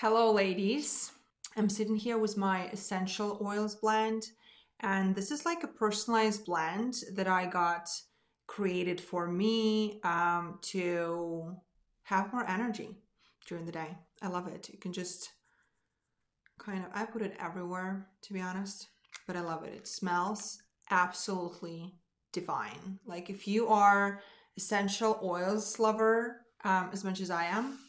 Hello, ladies. I'm sitting here with my essential oils blend, and this is like a personalized blend that I got created for me um, to have more energy during the day. I love it. You can just kind of, I put it everywhere to be honest, but I love it. It smells absolutely divine. Like, if you are essential oils lover um, as much as I am,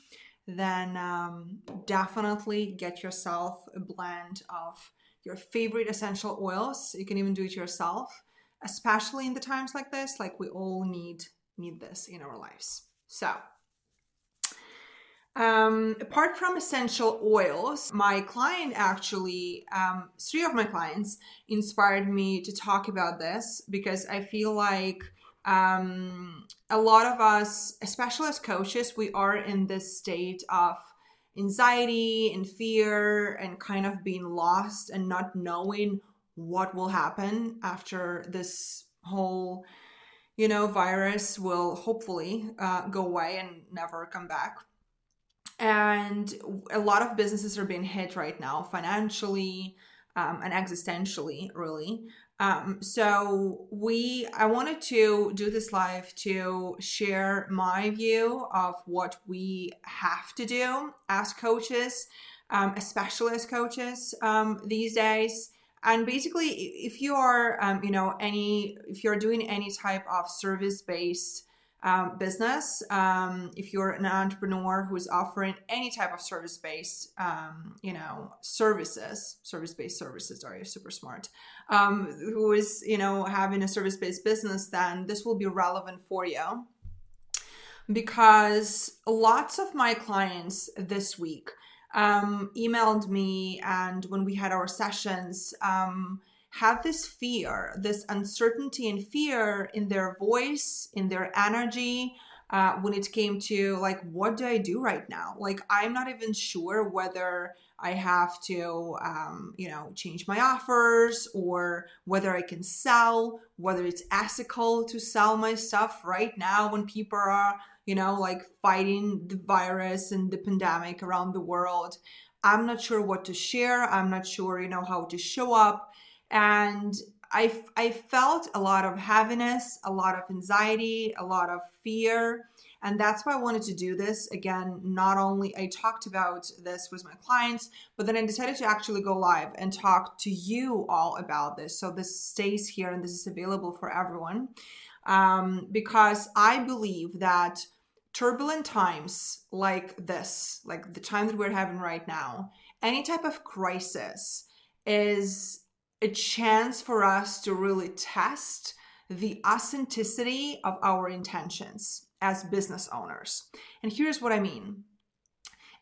then um, definitely get yourself a blend of your favorite essential oils. You can even do it yourself, especially in the times like this. Like we all need need this in our lives. So. Um, apart from essential oils, my client actually, um, three of my clients inspired me to talk about this because I feel like um, a lot of us, especially as coaches, we are in this state of anxiety and fear and kind of being lost and not knowing what will happen after this whole you know virus will hopefully uh, go away and never come back. And a lot of businesses are being hit right now financially um, and existentially really um, so we, I wanted to do this live to share my view of what we have to do as coaches, um, especially as coaches um, these days. And basically, if you are, um, you know, any, if you're doing any type of service-based um, business, um, if you're an entrepreneur who is offering any type of service based, um, you know, services, service based services, are you super smart? Um, who is, you know, having a service based business, then this will be relevant for you because lots of my clients this week um, emailed me, and when we had our sessions, um, have this fear, this uncertainty and fear in their voice, in their energy. Uh, when it came to like, what do I do right now? Like, I'm not even sure whether I have to, um, you know, change my offers or whether I can sell, whether it's ethical to sell my stuff right now when people are, you know, like fighting the virus and the pandemic around the world. I'm not sure what to share. I'm not sure, you know, how to show up and I, I felt a lot of heaviness, a lot of anxiety, a lot of fear. And that's why I wanted to do this. Again, not only I talked about this with my clients, but then I decided to actually go live and talk to you all about this. So this stays here and this is available for everyone. Um, because I believe that turbulent times like this, like the time that we're having right now, any type of crisis is a chance for us to really test the authenticity of our intentions as business owners. And here's what I mean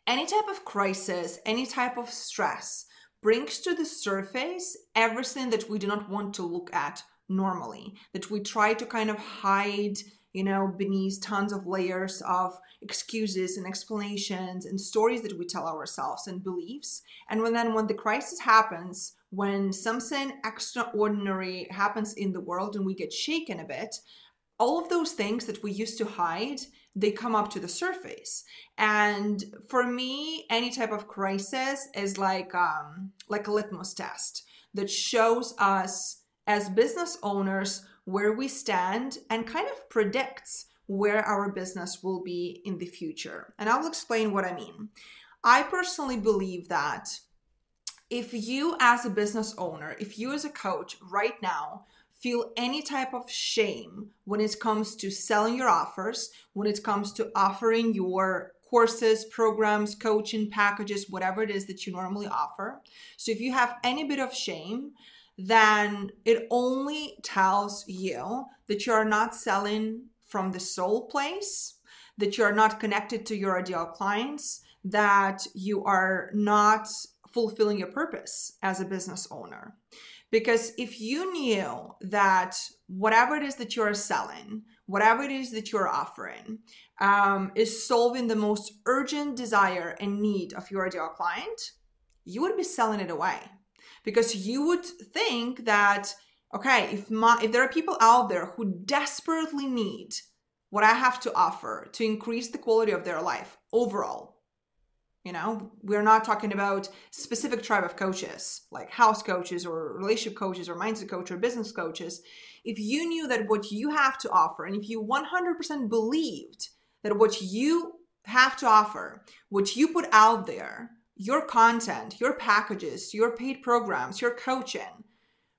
any type of crisis, any type of stress brings to the surface everything that we do not want to look at normally, that we try to kind of hide you know, beneath tons of layers of excuses and explanations and stories that we tell ourselves and beliefs. And when then when the crisis happens, when something extraordinary happens in the world and we get shaken a bit, all of those things that we used to hide they come up to the surface and for me any type of crisis is like um like a litmus test that shows us as business owners where we stand and kind of predicts where our business will be in the future. And I'll explain what I mean. I personally believe that if you, as a business owner, if you, as a coach, right now, feel any type of shame when it comes to selling your offers, when it comes to offering your courses, programs, coaching packages, whatever it is that you normally offer. So if you have any bit of shame, then it only tells you that you are not selling from the soul place, that you are not connected to your ideal clients, that you are not fulfilling your purpose as a business owner. Because if you knew that whatever it is that you're selling, whatever it is that you're offering, um, is solving the most urgent desire and need of your ideal client, you would be selling it away because you would think that okay if my if there are people out there who desperately need what i have to offer to increase the quality of their life overall You know, we're not talking about specific tribe of coaches like house coaches or relationship coaches or mindset coach or business coaches. If you knew that what you have to offer and if you 100% believed that what you have to offer, what you put out there, your content, your packages, your paid programs, your coaching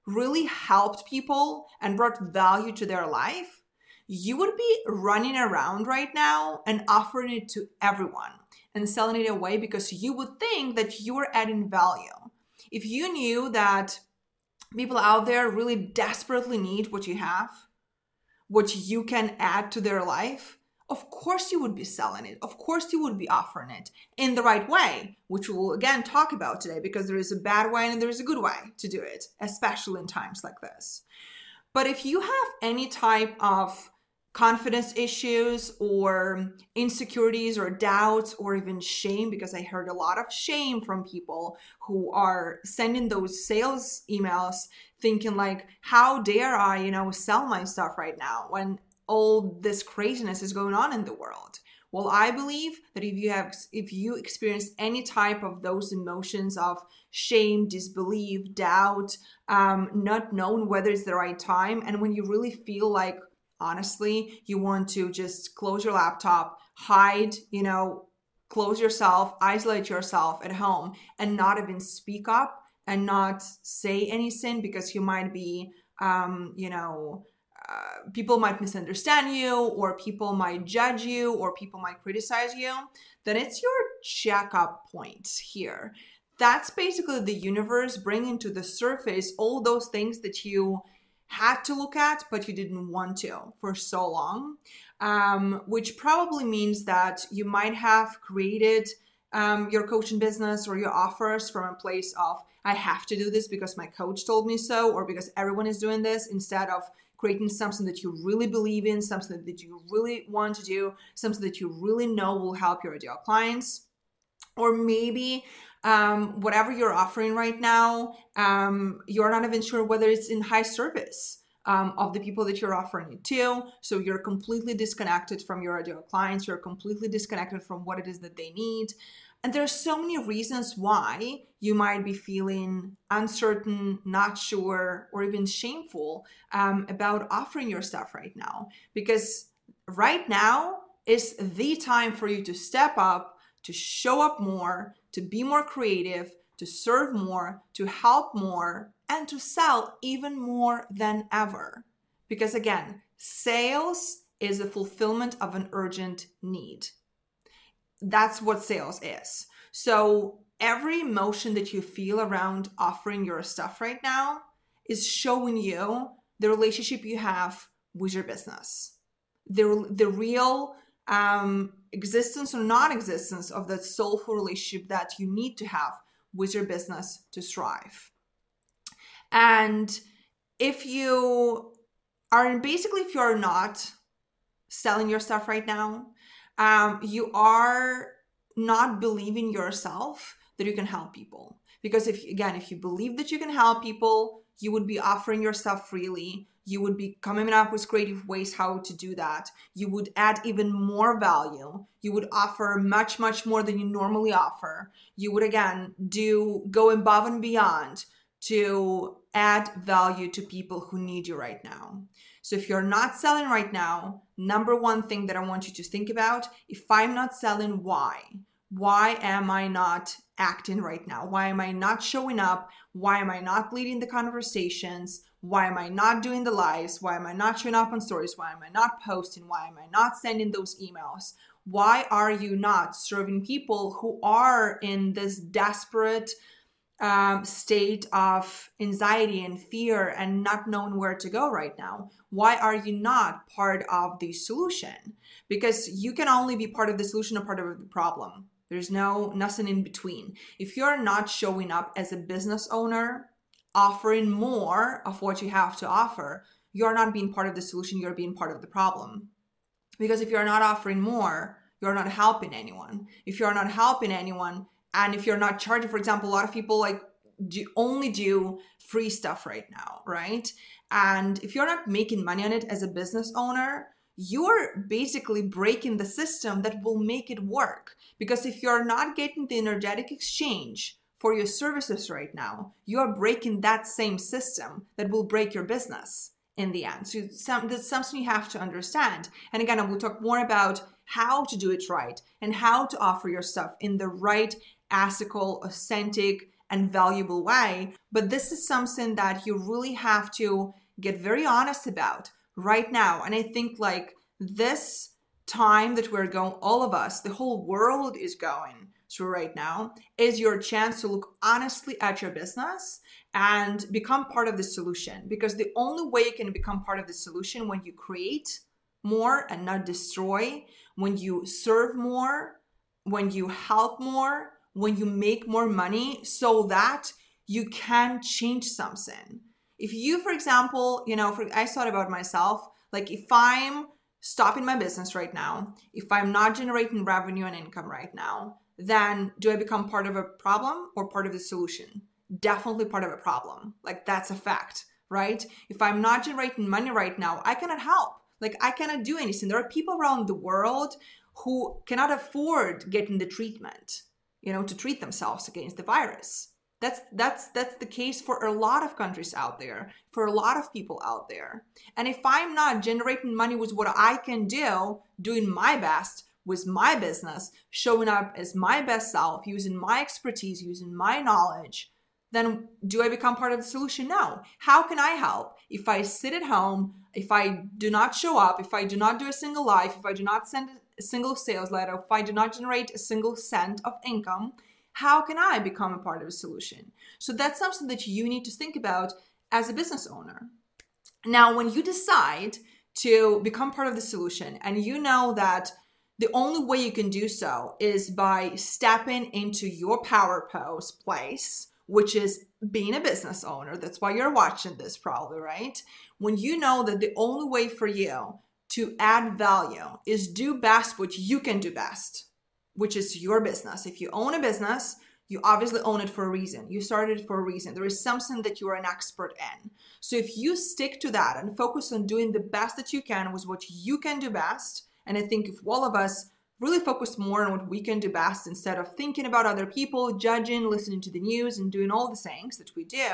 really helped people and brought value to their life, you would be running around right now and offering it to everyone and selling it away because you would think that you are adding value. If you knew that people out there really desperately need what you have, what you can add to their life, of course you would be selling it. Of course you would be offering it in the right way, which we'll again talk about today because there is a bad way and there is a good way to do it, especially in times like this. But if you have any type of confidence issues or insecurities or doubts or even shame because i heard a lot of shame from people who are sending those sales emails thinking like how dare i you know sell my stuff right now when all this craziness is going on in the world? Well i believe that if you have if you experience any type of those emotions of shame disbelief doubt um, not knowing whether it's the right time and when you really feel like honestly you want to just close your laptop hide you know close yourself isolate yourself at home and not even speak up and not say anything because you might be um, you know uh, people might misunderstand you or people might judge you or people might criticize you then it's your checkup point here. That's basically the universe bringing to the surface all those things that you had to look at, but you didn't want to for so long, um, which probably means that you might have created um, your coaching business or your offers from a place of, I have to do this because my coach told me so, or because everyone is doing this, instead of creating something that you really believe in, something that you really want to do, something that you really know will help your ideal clients. Or maybe um, whatever you're offering right now, um, you're not even sure whether it's in high service. Um, of the people that you're offering it to. So you're completely disconnected from your ideal clients. You're completely disconnected from what it is that they need. And there's so many reasons why you might be feeling uncertain, not sure, or even shameful um, about offering your stuff right now. Because right now is the time for you to step up, to show up more, to be more creative, to serve more, to help more, and to sell even more than ever. Because again, sales is the fulfillment of an urgent need. That's what sales is. So every emotion that you feel around offering your stuff right now is showing you the relationship you have with your business. The, the real um, existence or non-existence of that soulful relationship that you need to have with your business to thrive. And if you are basically if you're not selling your stuff right now um, you are not believing yourself that you can help people. Because if again if you believe that you can help people you would be offering your stuff freely you would be coming up with creative ways how to do that. You would add even more value. You would offer much much more than you normally offer. You would again do go above and beyond to add value to people who need you right now. So if you're not selling right now number one thing that i want you to think about if i'm not selling why? Why am i not acting right now? Why am i not showing up? Why am i not leading the conversations why am I not doing the lives? Why am I not showing up on stories? Why am I not posting? Why am I not sending those emails? Why are you not serving people who are in this desperate um, state of anxiety and fear and not knowing where to go right now? Why are you not part of the solution? Because you can only be part of the solution or part of the problem. There's no nothing in between. If you're not showing up as a business owner offering more of what you have to offer, you're not being part of the solution, you're being part of the problem. Because if you're not offering more, you're not helping anyone. If you're not helping anyone, and if you're not charging, for example, a lot of people like do only do free stuff right now, right? And if you're not making money on it as a business owner, you're basically breaking the system that will make it work. Because if you're not getting the energetic exchange for your services right now, you are breaking that same system that will break your business in the end. So some, that's something you have to understand. And again, I will talk more about how to do it right and how to offer your stuff in the right, ethical, authentic, and valuable way. But this is something that you really have to get very honest about right now. And I think like this time that we're going, all of us, the whole world is going through right now, is your chance to look honestly at your business and become part of the solution. Because the only way you can become part of the solution when you create more and not destroy, when you serve more, when you help more, when you make more money, so that you can change something if you for example you know for, i thought about myself like if i'm stopping my business right now if i'm not generating revenue and income right now then do i become part of a problem or part of the solution? Definitely part of a problem. Like that's a fact right? If i'm not generating money right now i cannot help. Like i cannot do anything. There are people around the world who cannot afford getting the treatment you know to treat themselves against the virus. That's that's that's the case for a lot of countries out there, for a lot of people out there. And if I'm not generating money with what I can do, doing my best with my business, showing up as my best self, using my expertise, using my knowledge, then do I become part of the solution? No. How can I help? If I sit at home, if I do not show up, if I do not do a single live, if I do not send a single sales letter, if I do not generate a single cent of income, how can I become a part of a solution? So that's something that you need to think about as a business owner. Now, when you decide to become part of the solution and you know that the only way you can do so is by stepping into your power pose place, which is being a business owner. That's why you're watching this, probably, right? When you know that the only way for you to add value is do best what you can do best which is your business. If you own a business, you obviously own it for a reason. You started it for a reason. There is something that you are an expert in. So if you stick to that and focus on doing the best that you can with what you can do best, and I think if all of us really focus more on what we can do best instead of thinking about other people, judging, listening to the news, and doing all the things that we do,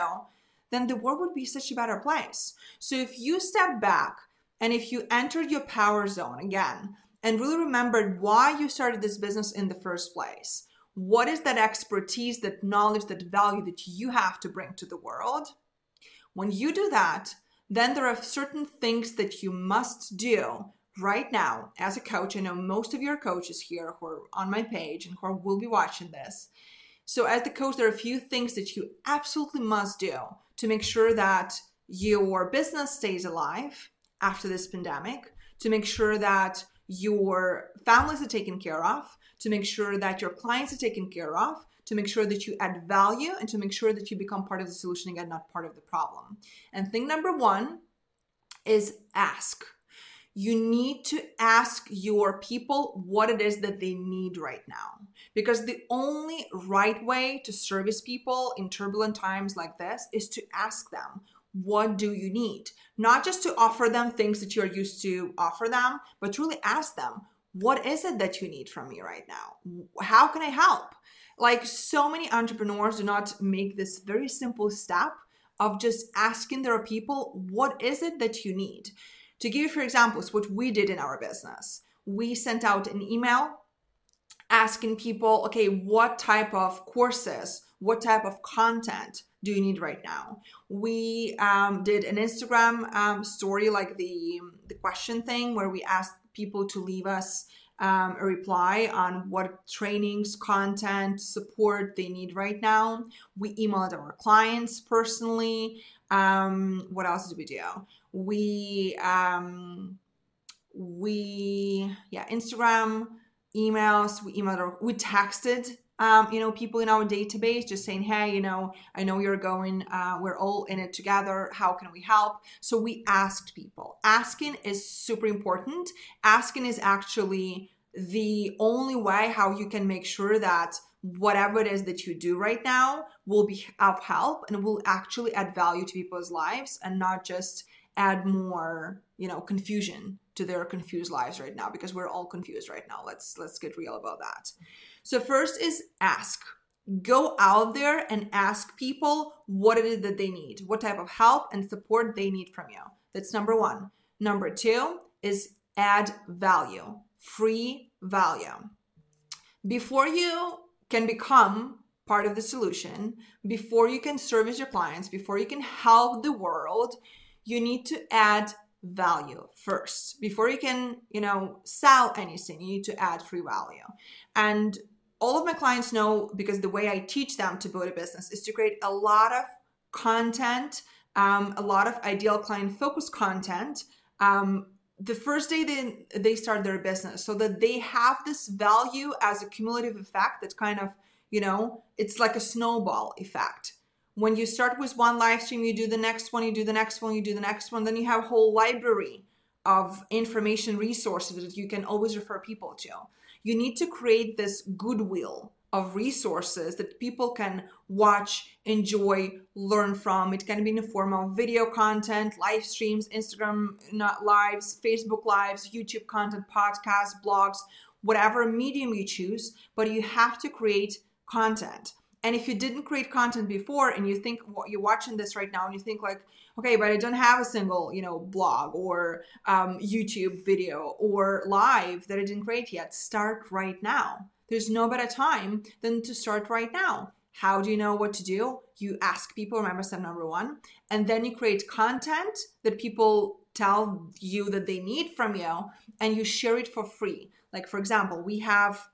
then the world would be such a better place. So if you step back and if you enter your power zone again, and really remembered why you started this business in the first place. What is that expertise, that knowledge, that value that you have to bring to the world? When you do that, then there are certain things that you must do right now as a coach. I know most of your coaches here who are on my page and who will be watching this. So, as the coach, there are a few things that you absolutely must do to make sure that your business stays alive after this pandemic, to make sure that your families are taken care of, to make sure that your clients are taken care of, to make sure that you add value, and to make sure that you become part of the solution again, not part of the problem. And thing number one is ask. You need to ask your people what it is that they need right now. Because the only right way to service people in turbulent times like this is to ask them, what do you need? Not just to offer them things that you're used to offer them, but really ask them, what is it that you need from me right now? How can I help? Like so many entrepreneurs do not make this very simple step of just asking their people, what is it that you need? To give you for examples, what we did in our business, we sent out an email asking people, okay, what type of courses, what type of content do you need right now? We um, did an Instagram um, story, like the the question thing, where we asked people to leave us um, a reply on what trainings, content, support they need right now. We emailed our clients personally. Um, what else did we do? We um, we yeah Instagram emails. We emailed. We texted um, you know, people in our database just saying, hey, you know, I know you're going, uh, we're all in it together. How can we help? So we asked people. Asking is super important. Asking is actually the only way how you can make sure that whatever it is that you do right now will be of help and will actually add value to people's lives and not just add more, you know, confusion to their confused lives right now because we're all confused right now. Let's let's get real about that. So first is ask. Go out there and ask people what it is that they need, what type of help and support they need from you. That's number 1. Number 2 is add value, free value. Before you can become part of the solution, before you can service your clients, before you can help the world, you need to add value first. Before you can, you know, sell anything, you need to add free value. And all of my clients know because the way I teach them to build a business is to create a lot of content, um, a lot of ideal client focused content. Um, the first day they, they start their business so that they have this value as a cumulative effect that kind of you know it's like a snowball effect when you start with one live stream you do the next one you do the next one you do the next one then you have a whole library of information resources that you can always refer people to you need to create this goodwill of resources that people can watch, enjoy, learn from. It can be in the form of video content, live streams, Instagram lives, Facebook lives, YouTube content, podcasts, blogs, whatever medium you choose, but you have to create content. And if you didn't create content before and you think you're watching this right now and you think like, okay, but I don't have a single, you know, blog or um, YouTube video or live that I didn't create yet, start right now. There's no better time than to start right now. How do you know what to do? You ask people, remember step number one, and then you create content that people tell you that they need from you and you share it for free. Like, for example, we have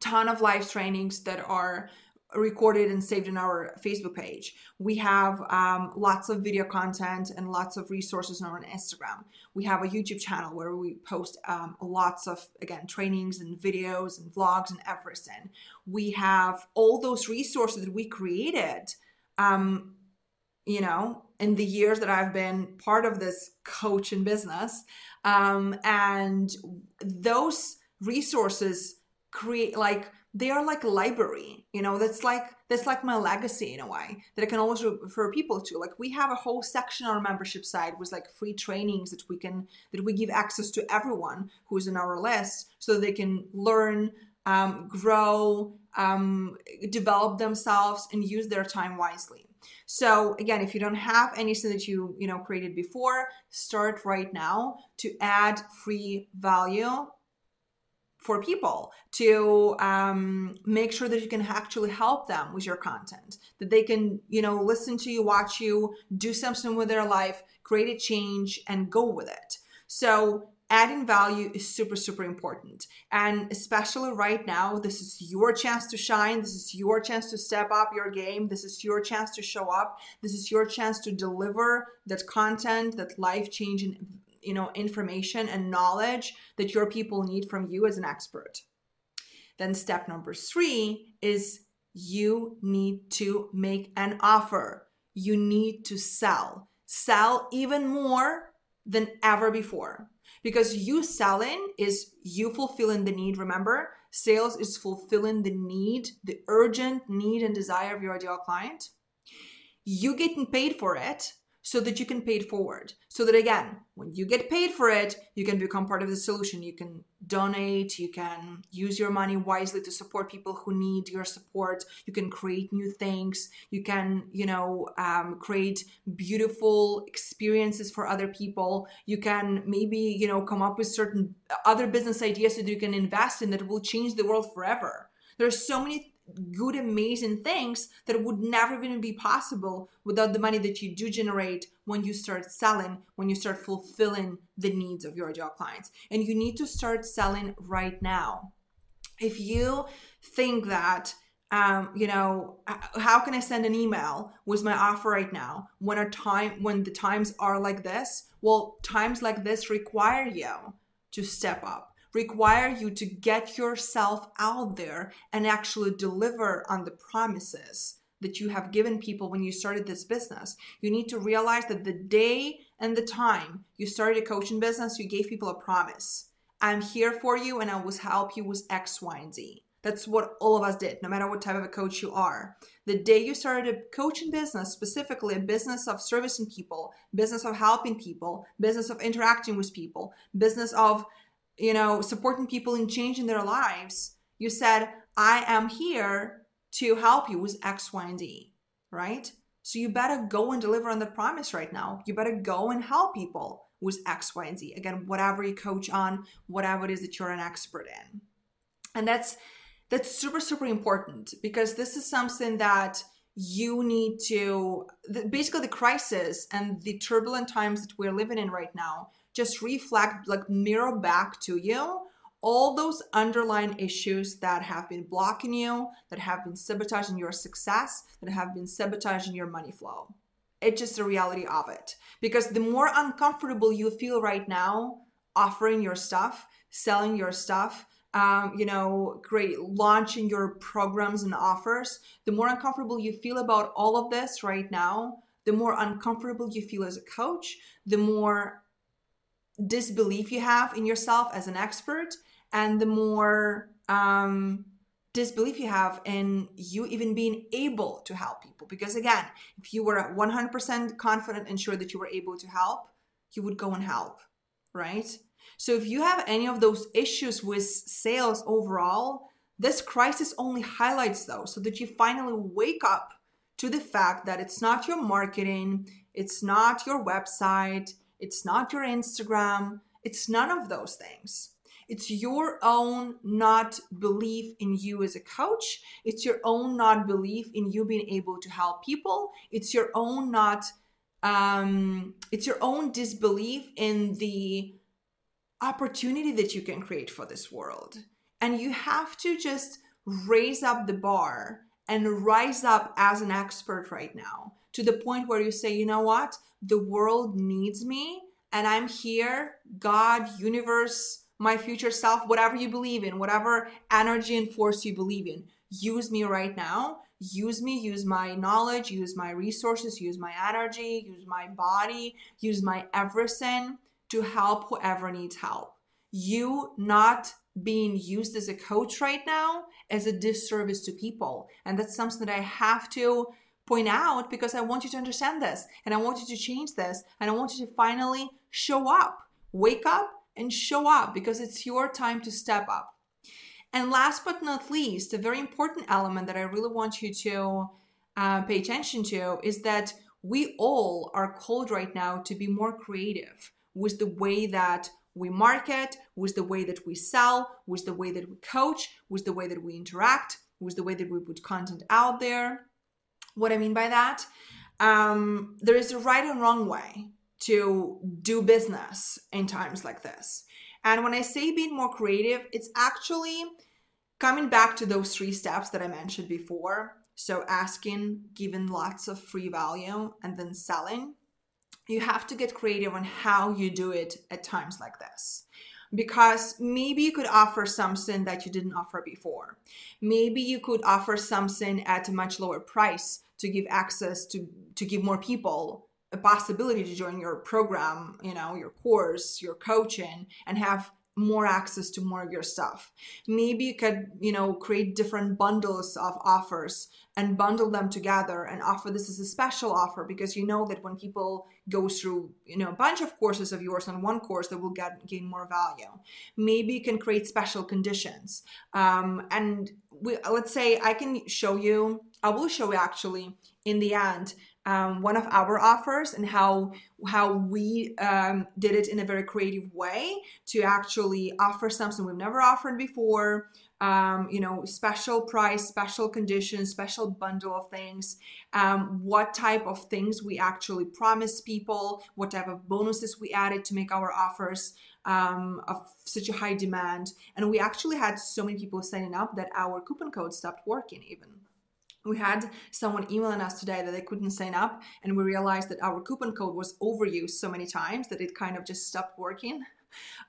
ton of live trainings that are recorded and saved in our Facebook page. We have um, lots of video content and lots of resources on our Instagram. We have a YouTube channel where we post um, lots of, again, trainings and videos and vlogs and everything. We have all those resources that we created, um, you know, in the years that I've been part of this coach in business. Um, and those resources create like they are like library you know that's like that's like my legacy in a way that i can always refer people to. Like we have a whole section on our membership site with like free trainings that we can that we give access to everyone who's in our list so they can learn um, grow um, develop themselves and use their time wisely. So again if you don't have anything that you you know created before start right now to add free value for people to um, make sure that you can actually help them with your content that they can you know listen to you watch you do something with their life create a change and go with it. So adding value is super super important. And especially right now this is your chance to shine. This is your chance to step up your game. This is your chance to show up. This is your chance to deliver that content that life changing you know information and knowledge that your people need from you as an expert. Then step number 3 is you need to make an offer. You need to sell. Sell even more than ever before. Because you selling is you fulfilling the need remember? Sales is fulfilling the need the urgent need and desire of your ideal client. You getting paid for it so that you can pay it forward. So that again, when you get paid for it, you can become part of the solution. You can donate, you can use your money wisely to support people who need your support. You can create new things. You can, you know, um, create beautiful experiences for other people. You can maybe, you know, come up with certain other business ideas that you can invest in that will change the world forever. There's so many good, amazing things that would never even be possible without the money that you do generate when you start selling, when you start fulfilling the needs of your ideal clients. And you need to start selling right now. If you think that, um, you know, how can I send an email with my offer right now when a time when the times are like this? Well, times like this require you to step up require you to get yourself out there and actually deliver on the promises that you have given people when you started this business. You need to realize that the day and the time you started a coaching business, you gave people a promise. I'm here for you and I will help you with X, Y, and Z. That's what all of us did, no matter what type of a coach you are. The day you started a coaching business, specifically a business of servicing people, business of helping people, business of interacting with people, business of, you know, supporting people in changing their lives, you said, I am here to help you with X, Y, and Z, right? So you better go and deliver on the promise right now. You better go and help people with X, Y, and Z. Again, whatever you coach on, whatever it is that you're an expert in. And that's that's super super important because this is something that you need to the, basically the crisis and the turbulent times that we're living in right now just reflect like mirror back to you all those underlying issues that have been blocking you that have been sabotaging your success that have been sabotaging your money flow. It's just the reality of it. Because the more uncomfortable you feel right now offering your stuff selling your stuff um, you know, great launching your programs and offers, the more uncomfortable you feel about all of this right now, the more uncomfortable you feel as a coach, the more disbelief you have in yourself as an expert, and the more um, disbelief you have in you even being able to help people. Because again, if you were 100% confident and sure that you were able to help, you would go and help, right? So if you have any of those issues with sales overall, this crisis only highlights those so that you finally wake up to the fact that it's not your marketing, it's not your website, it's not your Instagram, it's none of those things. It's your own not belief in you as a coach. It's your own not belief in you being able to help people. It's your own not, um, it's your own disbelief in the opportunity that you can create for this world. And you have to just raise up the bar and rise up as an expert right now to the point where you say, you know what? The world needs me and I'm here. God, universe, my future self, whatever you believe in, whatever energy and force you believe in, use me right now. Use me, use my knowledge, use my resources, use my energy, use my body, use my everything to help whoever needs help. You not being used as a coach right now is a disservice to people. And that's something that I have to point out because I want you to understand this and I want you to change this and I want you to finally show up. Wake up and show up because it's your time to step up. And last but not least, a very important element that I really want you to uh, pay attention to is that we all are called right now to be more creative with the way that we market, with the way that we sell, with the way that we coach, with the way that we interact, with the way that we put content out there. What I mean by that, um, there is a right and wrong way to do business in times like this. And when I say being more creative, it's actually coming back to those three steps that I mentioned before. So, asking, giving lots of free value, and then selling you have to get creative on how you do it at times like this because maybe you could offer something that you didn't offer before. Maybe you could offer something at a much lower price to give access to to give more people a possibility to join your program, you know, your course, your coaching and have more access to more of your stuff. Maybe you could, you know, create different bundles of offers and bundle them together and offer this as a special offer because you know that when people go through, you know, a bunch of courses of yours on one course, they will get gain more value. Maybe you can create special conditions. Um, and we, let's say I can show you, I will show you actually in the end um, one of our offers and how how we um, did it in a very creative way to actually offer something we've never offered before. Um, you know, special price, special conditions, special bundle of things. Um, what type of things we actually promise people? What type of bonuses we added to make our offers um, of such a high demand? And we actually had so many people signing up that our coupon code stopped working even we had someone emailing us today that they couldn't sign up and we realized that our coupon code was overused so many times that it kind of just stopped working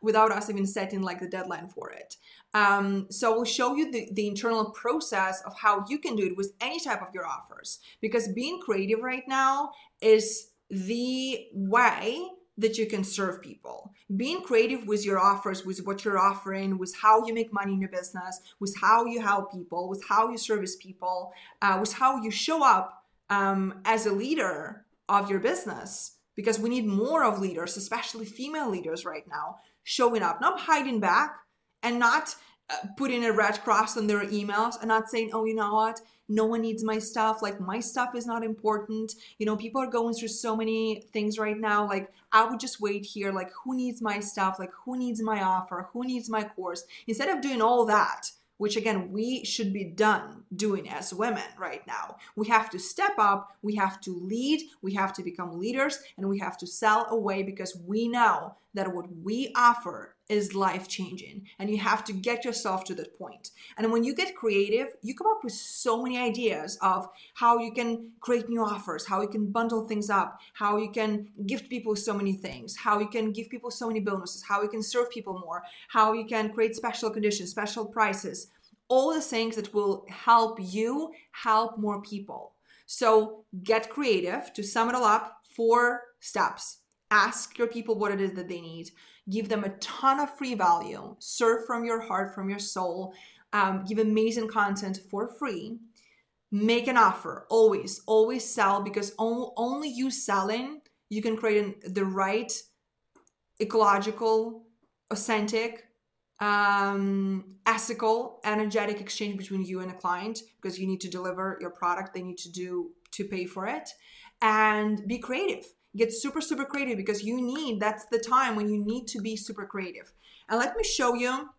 without us even setting like the deadline for it. Um, so we'll show you the, the internal process of how you can do it with any type of your offers because being creative right now is the way that you can serve people. Being creative with your offers, with what you're offering, with how you make money in your business, with how you help people, with how you service people, uh, with how you show up um, as a leader of your business. Because we need more of leaders, especially female leaders right now, showing up, not hiding back and not Uh, putting a red cross on their emails and not saying, oh, you know what? no one needs my stuff. Like my stuff is not important. You know people are going through so many things right now. Like i would just wait here. Like who needs my stuff? Like who needs my offer? Who needs my course? Instead of doing all that which again we should be done doing as women right now. We have to step up. We have to lead. We have to become leaders. And we have to sell away because we know that what we offer is life changing and you have to get yourself to that point. And when you get creative you come up with so many ideas of how you can create new offers how you can bundle things up how you can gift people so many things how you can give people so many bonuses how you can serve people more how you can create special conditions special prices all the things that will help you help more people. So get creative to sum it all up four steps ask your people what it is that they need. Give them a ton of free value. Serve from your heart from your soul. Um, give amazing content for free. Make an offer. Always always sell because only you selling you can create the right ecological authentic um, ethical energetic exchange between you and a client because you need to deliver your product. They need to do to pay for it. And be creative get super super creative because you need that's the time when you need to be super creative. And let me show you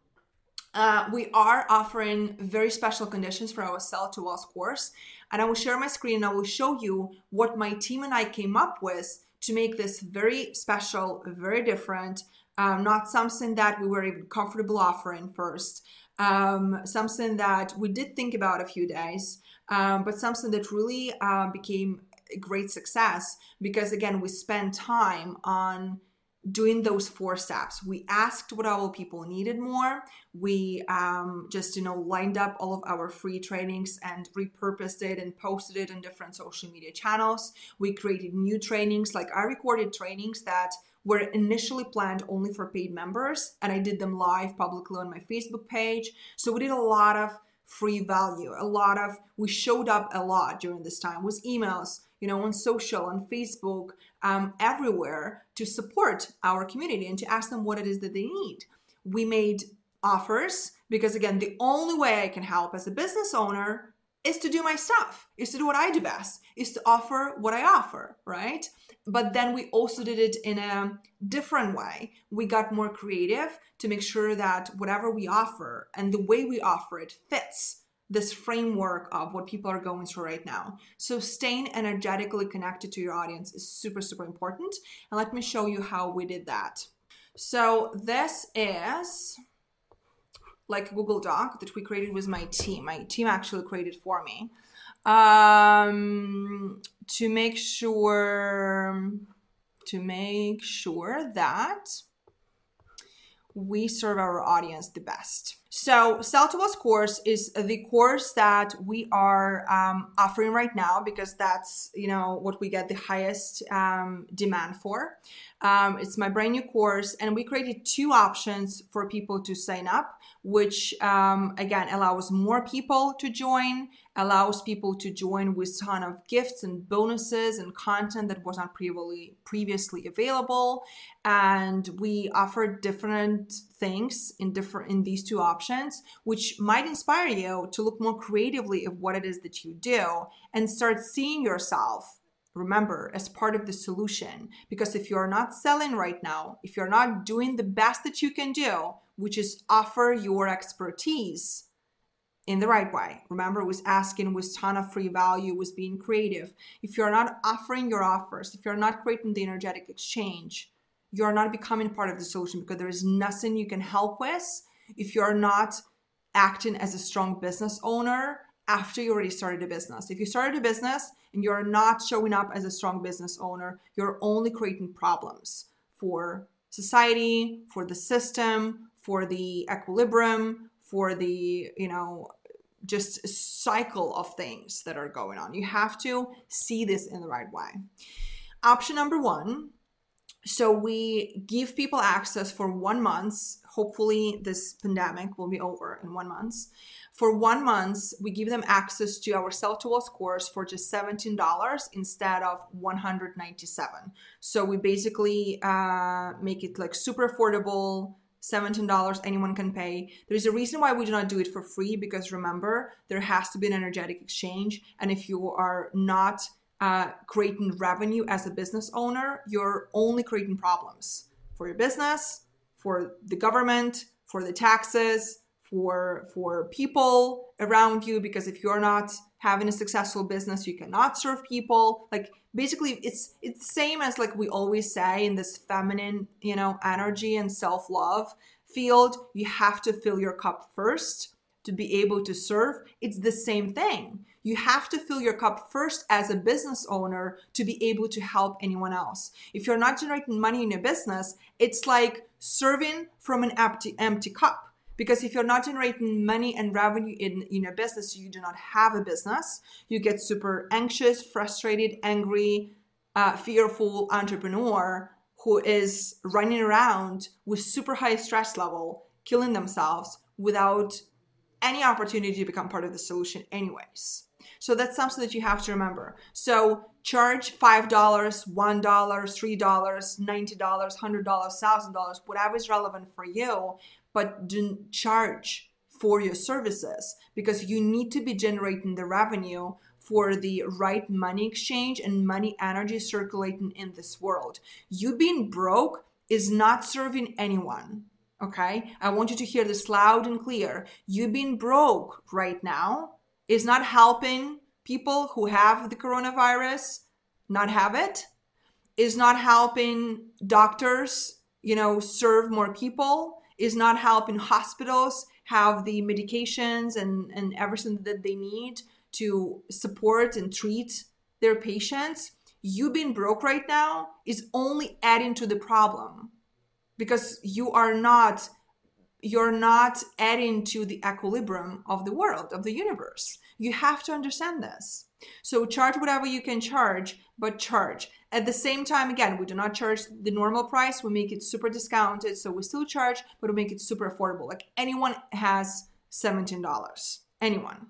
uh, we are offering very special conditions for our sell to wealth course. And i will share my screen and i will show you what my team and i came up with to make this very special very different um, not something that we were even comfortable offering first um, something that we did think about a few days um, but something that really uh, became great success because again we spend time on doing those four steps. We asked what our people needed more. We um, just you know lined up all of our free trainings and repurposed it and posted it in different social media channels. We created new trainings like i recorded trainings that were initially planned only for paid members and i did them live publicly on my facebook page. So we did a lot of free value a lot of we showed up a lot during this time with emails you know, on social, on Facebook, um, everywhere to support our community and to ask them what it is that they need. We made offers because, again, the only way I can help as a business owner is to do my stuff, is to do what I do best, is to offer what I offer, right? But then we also did it in a different way. We got more creative to make sure that whatever we offer and the way we offer it fits this framework of what people are going through right now. So staying energetically connected to your audience is super, super important. And let me show you how we did that. So this is like a Google Doc that we created with my team. My team actually created for me um, to make sure to make sure that we serve our audience the best. So, Sell to Wealth course is the course that we are um, offering right now because that's you know what we get the highest um, demand for. Um, it's my brand new course, and we created two options for people to sign up, which um, again allows more people to join, allows people to join with ton of gifts and bonuses and content that was not previously previously available. And we offer different things in different in these two options, which might inspire you to look more creatively at what it is that you do and start seeing yourself remember as part of the solution because if you're not selling right now if you're not doing the best that you can do which is offer your expertise in the right way remember was asking was ton of free value was being creative if you're not offering your offers if you're not creating the energetic exchange you're not becoming part of the solution because there is nothing you can help with if you're not acting as a strong business owner after you already started a business. If you started a business and you're not showing up as a strong business owner, you're only creating problems for society, for the system, for the equilibrium, for the, you know, just cycle of things that are going on. You have to see this in the right way. Option number one so we give people access for one month. Hopefully, this pandemic will be over in one month. For one month, we give them access to our Sell to course for just $17 instead of 197 So we basically uh, make it like super affordable, $17 anyone can pay. There's a reason why we do not do it for free because remember, there has to be an energetic exchange. And if you are not uh, creating revenue as a business owner, you're only creating problems for your business, for the government, for the taxes, for for people around you because if you're not having a successful business you cannot serve people. Like basically it's it's same as like we always say in this feminine you know energy and self-love field you have to fill your cup first to be able to serve. It's the same thing. You have to fill your cup first as a business owner to be able to help anyone else. If you're not generating money in your business it's like serving from an empty empty cup because if you're not generating money and revenue in, in your business, you do not have a business. You get super anxious, frustrated, angry, uh, fearful entrepreneur who is running around with super high stress level, killing themselves without any opportunity to become part of the solution, anyways. So that's something that you have to remember. So charge $5, $1, $3, $90, $100, $1,000, whatever is relevant for you, but don't charge for your services because you need to be generating the revenue for the right money exchange and money energy circulating in this world. You being broke is not serving anyone. Okay. I want you to hear this loud and clear. You being broke right now is not helping people who have the coronavirus not have it, is not helping doctors, you know, serve more people is not helping hospitals have the medications and, and everything that they need to support and treat their patients, you being broke right now is only adding to the problem because you are not you're not adding to the equilibrium of the world of the universe. You have to understand this. So charge whatever you can charge but charge at the same time, again, we do not charge the normal price. We make it super discounted. So we still charge, but we make it super affordable. Like anyone has $17. Anyone.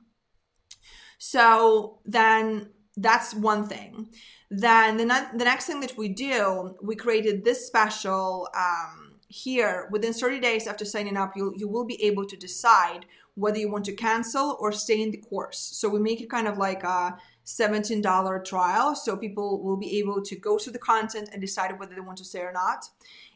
So then that's one thing. Then the, ne- the next thing that we do, we created this special um, here within 30 days after signing up, you, you will be able to decide whether you want to cancel or stay in the course. So we make it kind of like a $17 trial. So people will be able to go to the content and decide whether they want to stay or not.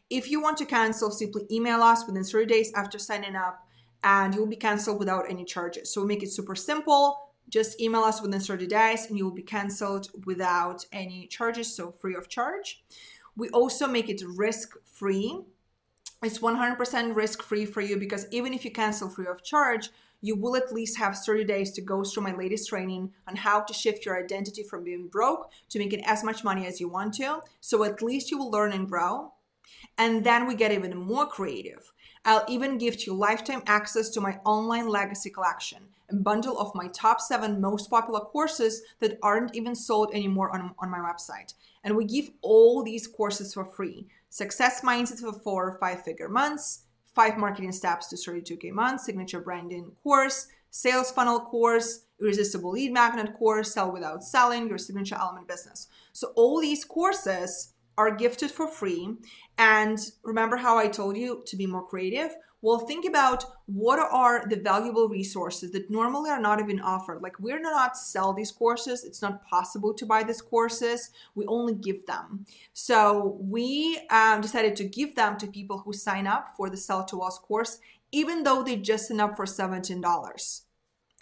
If you want to cancel, simply email us within 30 days after signing up and you'll be canceled without any charges. So we make it super simple. Just email us within 30 days and you will be canceled without any charges, so free of charge. We also make it risk free. It's 100% risk free for you because even if you cancel free of charge, you will at least have 30 days to go through my latest training on how to shift your identity from being broke to making as much money as you want to. So at least you will learn and grow. And then we get even more creative. I'll even give you lifetime access to my online legacy collection, a bundle of my top seven most popular courses that aren't even sold anymore on, on my website. And we give all these courses for free. Success Mindset for four or five figure months, five marketing steps to 32K month, signature branding course, sales funnel course, irresistible lead magnet course, sell without selling, your signature element business. So all these courses are gifted for free. And remember how I told you to be more creative? Well, think about what are the valuable resources that normally are not even offered. Like we're not sell these courses. It's not possible to buy these courses. We only give them. So we um, decided to give them to people who sign up for the Sell to us course, even though they just sign up for $17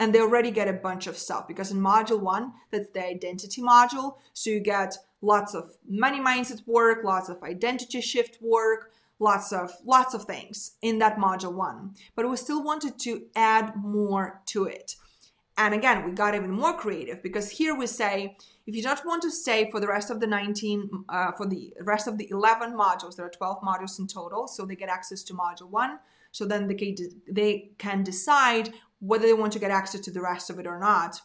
and they already get a bunch of stuff because in module one that's the identity module so you get lots of money mindset work lots of identity shift work lots of lots of things in that module one but we still wanted to add more to it. And again we got even more creative because here we say if you don't want to stay for the rest of the 19 uh, for the rest of the 11 modules there are 12 modules in total so they get access to module one. So then they can, they can decide whether they want to get access to the rest of it or not.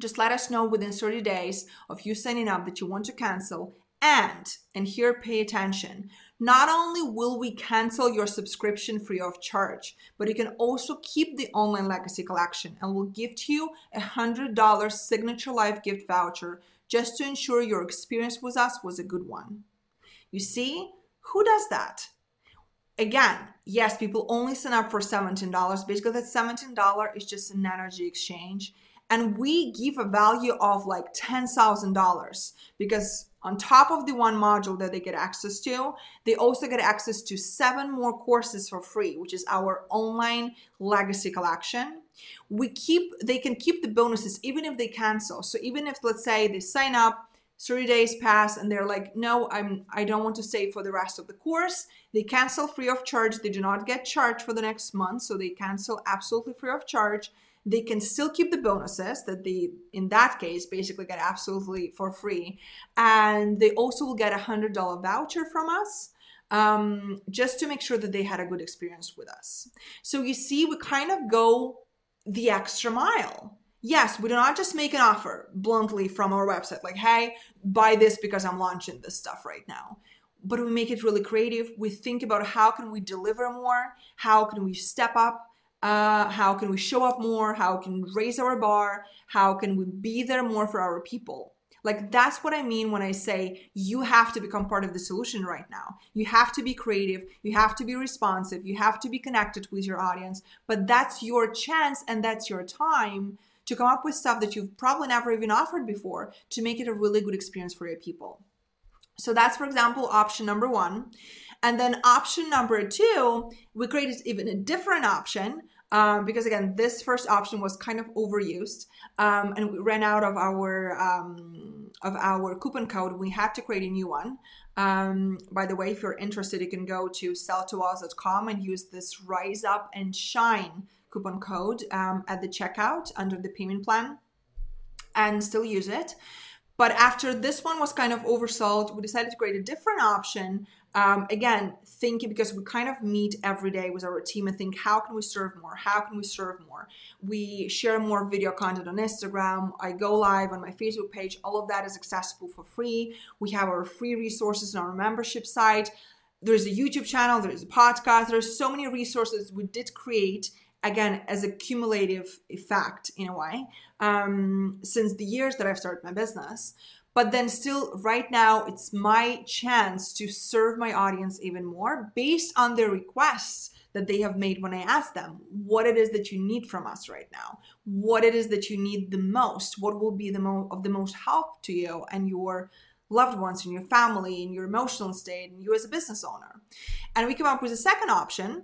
Just let us know within 30 days of you signing up that you want to cancel. And, and here pay attention, not only will we cancel your subscription free of charge, but you can also keep the online legacy collection and we'll gift you a $100 signature life gift voucher just to ensure your experience with us was a good one. You see, who does that? Again, yes, people only sign up for $17. Basically, that $17 is just an energy exchange. And we give a value of like $10,000 because on top of the one module that they get access to, they also get access to seven more courses for free, which is our online legacy collection. We keep, they can keep the bonuses even if they cancel. So even if, let's say, they sign up, 30 days pass and they're like no i'm i don't want to stay for the rest of the course they cancel free of charge they do not get charged for the next month so they cancel absolutely free of charge they can still keep the bonuses that they in that case basically get absolutely for free. And they also will get a hundred dollar voucher from us um, just to make sure that they had a good experience with us. So you see we kind of go the extra mile. Yes we do not just make an offer bluntly from our website like hey buy this because i'm launching this stuff right now. But we make it really creative. We think about how can we deliver more? How can we step up uh, how can we show up more? How can we raise our bar? How can we be there more for our people? Like that's what i mean when i say you have to become part of the solution right now. You have to be creative. You have to be responsive. You have to be connected with your audience. But that's your chance and that's your time to come up with stuff that you've probably never even offered before to make it a really good experience for your people. So that's for example option number one and then option number two, we created even a different option um, because again, this first option was kind of overused, um, and we ran out of our um, of our coupon code. We had to create a new one. Um, by the way, if you're interested, you can go to selltowalls.com and use this Rise Up and Shine coupon code um, at the checkout under the payment plan, and still use it. But after this one was kind of oversold, we decided to create a different option um, again thinking because we kind of meet every day with our team and think how can we serve more? How can we serve more? We share more video content on instagram. I go live on my facebook page. All of that is accessible for free. We have our free resources on our membership site. There's a youtube channel there's a podcast there's so many resources we did create again as a cumulative effect in a way um, since the years that i've started my business but then still right now it's my chance to serve my audience even more based on their requests that they have made when I ask them what it is that you need from us right now, what it is that you need the most, what will be the mo- of the most help to you and your loved ones and your family and your emotional state and you as a business owner. And we come up with a second option.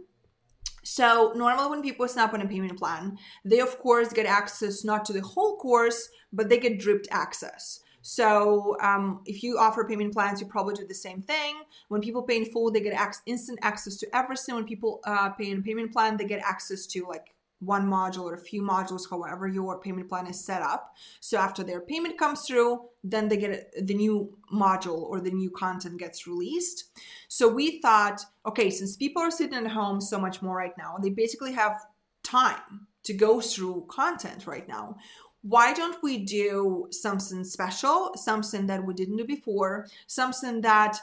So normally when people sign up on a payment plan, they of course get access not to the whole course, but they get dripped access. So um, if you offer payment plans, you probably do the same thing. When people pay in full, they get ac- instant access to everything. When people uh, pay in a payment plan, they get access to like one module or a few modules, however your payment plan is set up. So after their payment comes through, then they get the new module or the new content gets released. So we thought, okay, since people are sitting at home so much more right now, they basically have time to go through content right now why don't we do something special, something that we didn't do before, something that,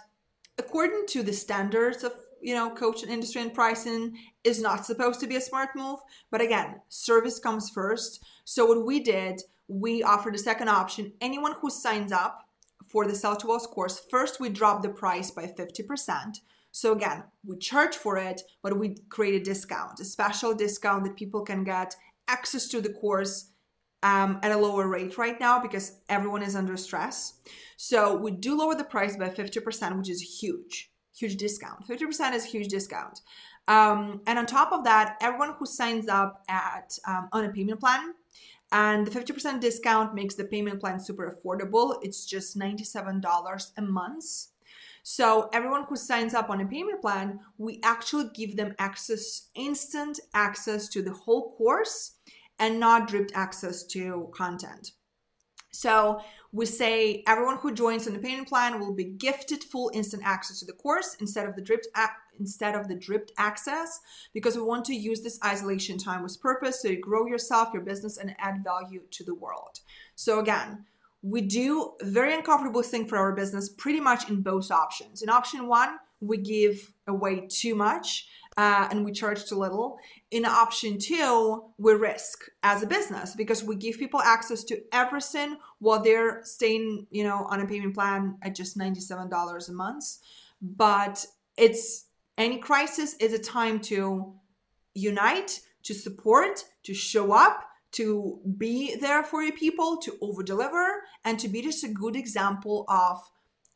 according to the standards of you know coaching industry and pricing, is not supposed to be a smart move. But again, service comes first. So what we did, we offered a second option. Anyone who signs up for the Sell to Walls course, first we drop the price by 50%. So again, we charge for it, but we create a discount, a special discount that people can get access to the course um, at a lower rate right now because everyone is under stress. So we do lower the price by 50%, which is huge, huge discount. 50% is a huge discount. Um, and on top of that, everyone who signs up at um, on a payment plan, and the 50% discount makes the payment plan super affordable. It's just $97 a month. So everyone who signs up on a payment plan, we actually give them access, instant access to the whole course and not dripped access to content. So we say everyone who joins on the payment plan will be gifted full instant access to the course instead of the dripped instead of the dripped access because we want to use this isolation time with purpose so you grow yourself, your business, and add value to the world. So again, we do very uncomfortable thing for our business pretty much in both options. In option one, we give away too much uh, and we charge too little. In option two, we risk as a business because we give people access to everything while they're staying, you know, on a payment plan at just $97 a month. But it's any crisis is a time to unite, to support, to show up, to be there for your people, to over deliver, and to be just a good example of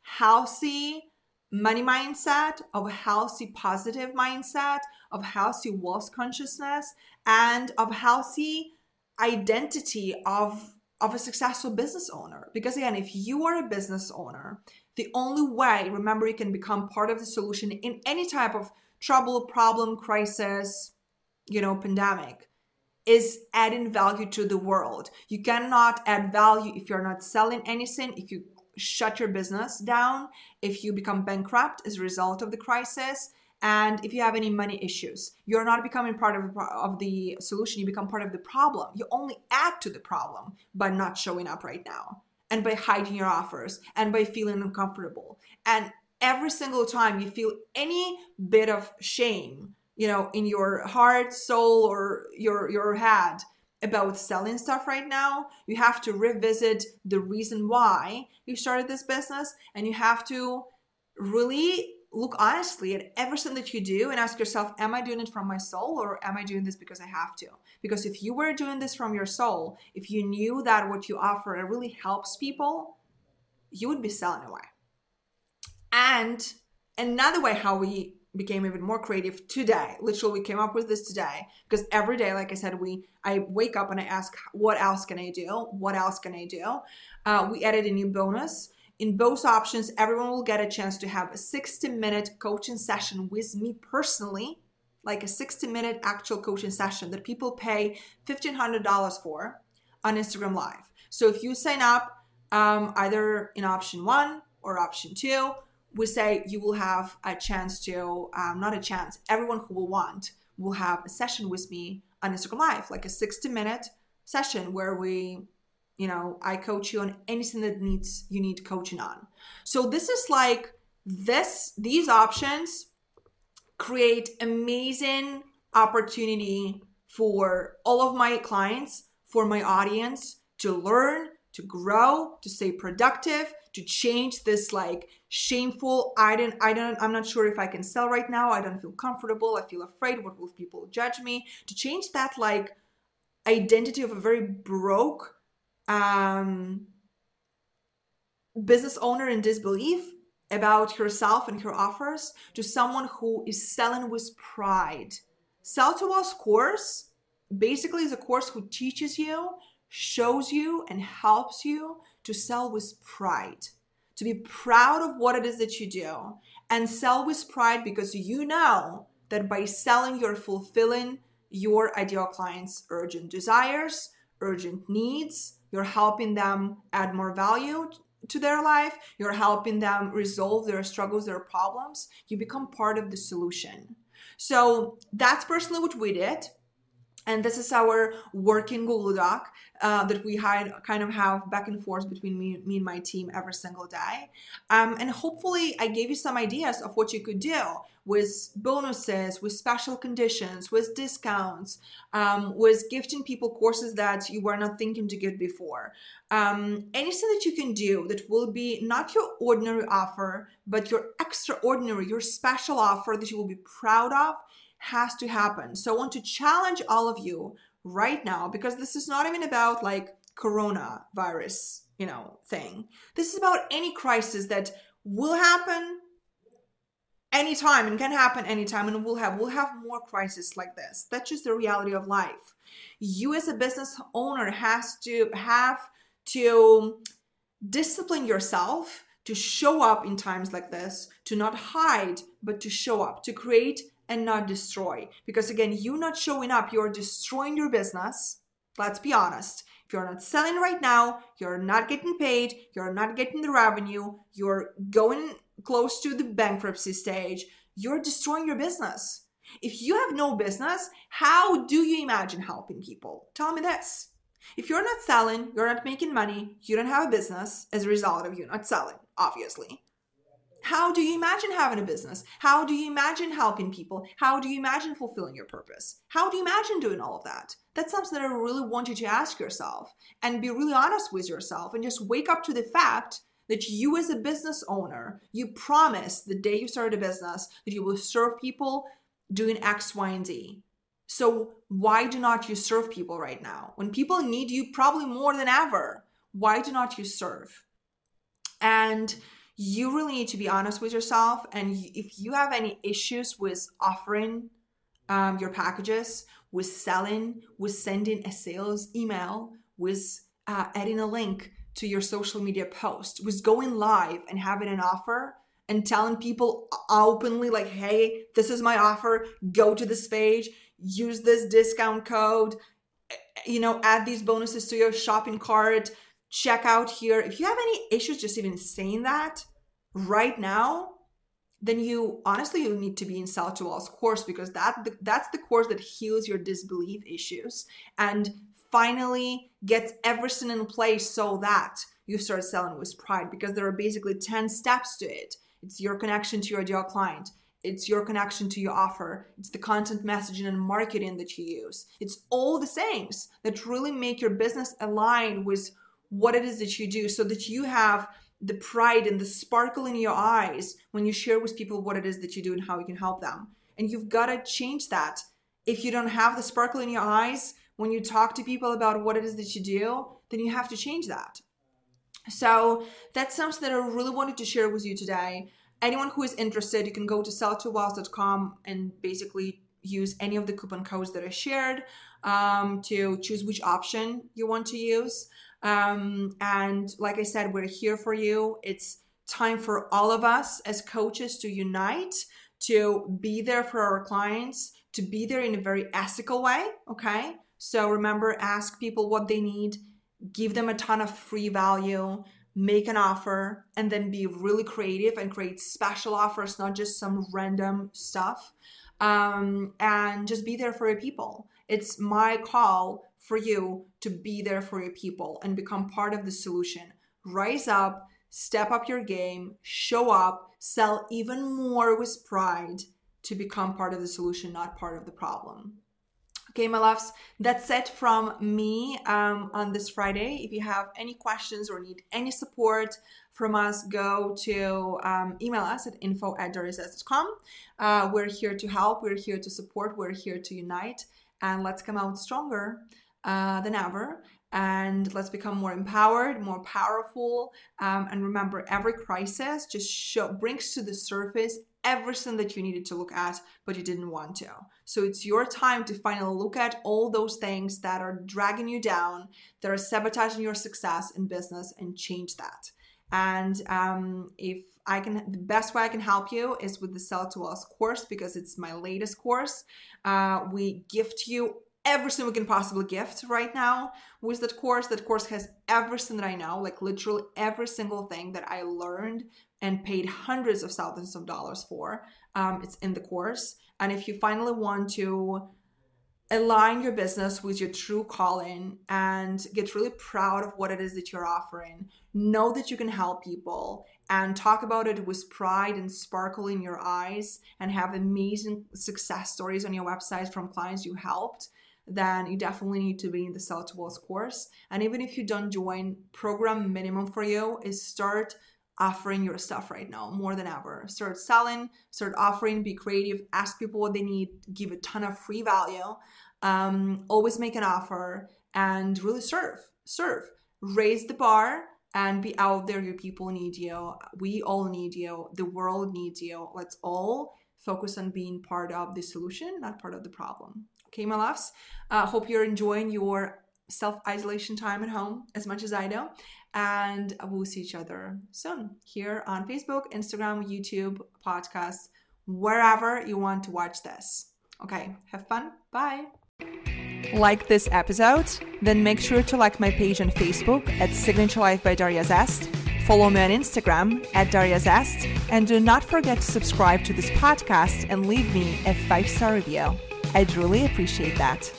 healthy money mindset, of a healthy positive mindset, of healthy wealth consciousness, and of healthy identity of of a successful business owner. Because again, if you are a business owner, the only way, remember, you can become part of the solution in any type of trouble, problem, crisis, you know, pandemic is adding value to the world. You cannot add value if you're not selling anything, if you shut your business down, if you become bankrupt as a result of the crisis, and if you have any money issues. You're not becoming part of of the solution, you become part of the problem. You only add to the problem by not showing up right now and by hiding your offers and by feeling uncomfortable. And every single time you feel any bit of shame you know in your heart soul or your your head about selling stuff right now you have to revisit the reason why you started this business and you have to really look honestly at everything that you do and ask yourself am i doing it from my soul or am i doing this because i have to? Because if you were doing this from your soul if you knew that what you offer really helps people you would be selling away. And another way how we became even more creative today. Literally, we came up with this today because every day, like I said, we I wake up and I ask, what else can I do? What else can I do? Uh, we added a new bonus. In both options, everyone will get a chance to have a 60 minute coaching session with me personally, like a 60 minute actual coaching session that people pay $1,500 for on Instagram Live. So if you sign up um, either in option one or option two, we say you will have a chance to, um, not a chance, everyone who will want will have a session with me on Instagram Live, like a 60 minute session where we, you know, I coach you on anything that needs you need coaching on. So this is like this, these options create amazing opportunity for all of my clients, for my audience to learn, to grow, to stay productive, to change this like shameful. I don't i don't i'm not sure if i can sell right now. I don't feel comfortable. I feel afraid. What will people judge me? To change that like identity of a very broke um business owner in disbelief about herself and her offers to someone who is selling with pride. Sell to us course. Basically is a course who teaches you shows you and helps you to sell with pride, to be proud of what it is that you do, and sell with pride because you know that by selling, you're fulfilling your ideal client's urgent desires, urgent needs. You're helping them add more value to their life. You're helping them resolve their struggles, their problems. You become part of the solution. So that's personally what we did and this is our working Google Doc uh, that we kind of have back and forth between me, me and my team every single day. Um, and hopefully, I gave you some ideas of what you could do with bonuses, with special conditions, with discounts, um, with gifting people courses that you were not thinking to give before. Um, anything that you can do that will be not your ordinary offer, but your extraordinary, your special offer that you will be proud of has to happen. So I want to challenge all of you right now because this is not even about like coronavirus, you know, thing. This is about any crisis that will happen anytime and can happen anytime and we'll have we'll have more crises like this. That's just the reality of life. You as a business owner has to have to discipline yourself to show up in times like this, to not hide, but to show up, to create and not destroy. Because again, you not showing up, you're destroying your business. Let's be honest. If you're not selling right now, you're not getting paid, you're not getting the revenue, you're going close to the bankruptcy stage, you're destroying your business. If you have no business, how do you imagine helping people? Tell me this. If you're not selling, you're not making money, you don't have a business as a result of you not selling, obviously. How do you imagine having a business? How do you imagine helping people? How do you imagine fulfilling your purpose? How do you imagine doing all of that? That's something that I really want you to ask yourself and be really honest with yourself and just wake up to the fact that you as a business owner, you promised the day you started a business that you will serve people doing X, Y, and Z. So why do not you serve people right now? When people need you probably more than ever, why do not you serve? And you really need to be honest with yourself. And if you have any issues with offering um, your packages, with selling, with sending a sales email, with uh, adding a link to your social media post, with going live and having an offer and telling people openly, like, hey, this is my offer, go to this page. Use this discount code, you know, add these bonuses to your shopping cart, check out here. If you have any issues just even saying that right now, then you honestly you need to be in Sell to course because that that's the course that heals your disbelief issues and finally gets everything in place so that you start selling with pride because there are basically 10 steps to it. It's your connection to your ideal client it's your connection to your offer it's the content messaging and marketing that you use it's all the things that really make your business align with what it is that you do so that you have the pride and the sparkle in your eyes when you share with people what it is that you do and how you can help them. And you've got to change that. If you don't have the sparkle in your eyes when you talk to people about what it is that you do then you have to change that. So that's something that i really wanted to share with you today. Anyone who is interested, you can go to selltowells.com and basically use any of the coupon codes that I shared um, to choose which option you want to use. Um, and like I said, we're here for you. It's time for all of us as coaches to unite, to be there for our clients, to be there in a very ethical way. Okay. So remember, ask people what they need, give them a ton of free value make an offer and then be really creative and create special offers, not just some random stuff. Um, and just be there for your people. It's my call for you to be there for your people and become part of the solution. Rise up, step up your game, show up, sell even more with pride to become part of the solution, not part of the problem. Okay, my loves, that's it from me um, on this Friday. If you have any questions or need any support from us, go to um, email us at info at dariazest.com. Uh, we're here to help, we're here to support, we're here to unite, and let's come out stronger uh, than ever. And let's become more empowered, more powerful. Um, and remember, every crisis just show, brings to the surface everything that you needed to look at, but you didn't want to. So it's your time to finally look at all those things that are dragging you down, that are sabotaging your success in business, and change that. And um, if I can, the best way I can help you is with the Sell to Us course because it's my latest course. Uh, we gift you everything we can possibly gift right now with that course. That course has everything that I know, like literally every single thing that I learned and paid hundreds of thousands of dollars for. Um, it's in the course. And if you finally want to align your business with your true calling and get really proud of what it is that you're offering, know that you can help people and talk about it with pride and sparkle in your eyes and have amazing success stories on your website from clients you helped then you definitely need to be in the Sell to Wealth course. And even if you don't join, program minimum for you is start offering your stuff right now more than ever. Start selling, start offering, be creative, ask people what they need, give a ton of free value, um, always make an offer, and really serve. Serve. Raise the bar and be out there. Your people need you. We all need you. The world needs you. Let's all focus on being part of the solution, not part of the problem. Okay, my loves. Uh, hope you're enjoying your self isolation time at home as much as I do. And we'll see each other soon here on Facebook, Instagram, YouTube, podcasts, wherever you want to watch this. Okay, have fun. Bye. Like this episode? Then make sure to like my page on Facebook at Signature Life by Daria Zest. Follow me on Instagram at Daria Zest. And do not forget to subscribe to this podcast and leave me a five star review. I'd really appreciate that.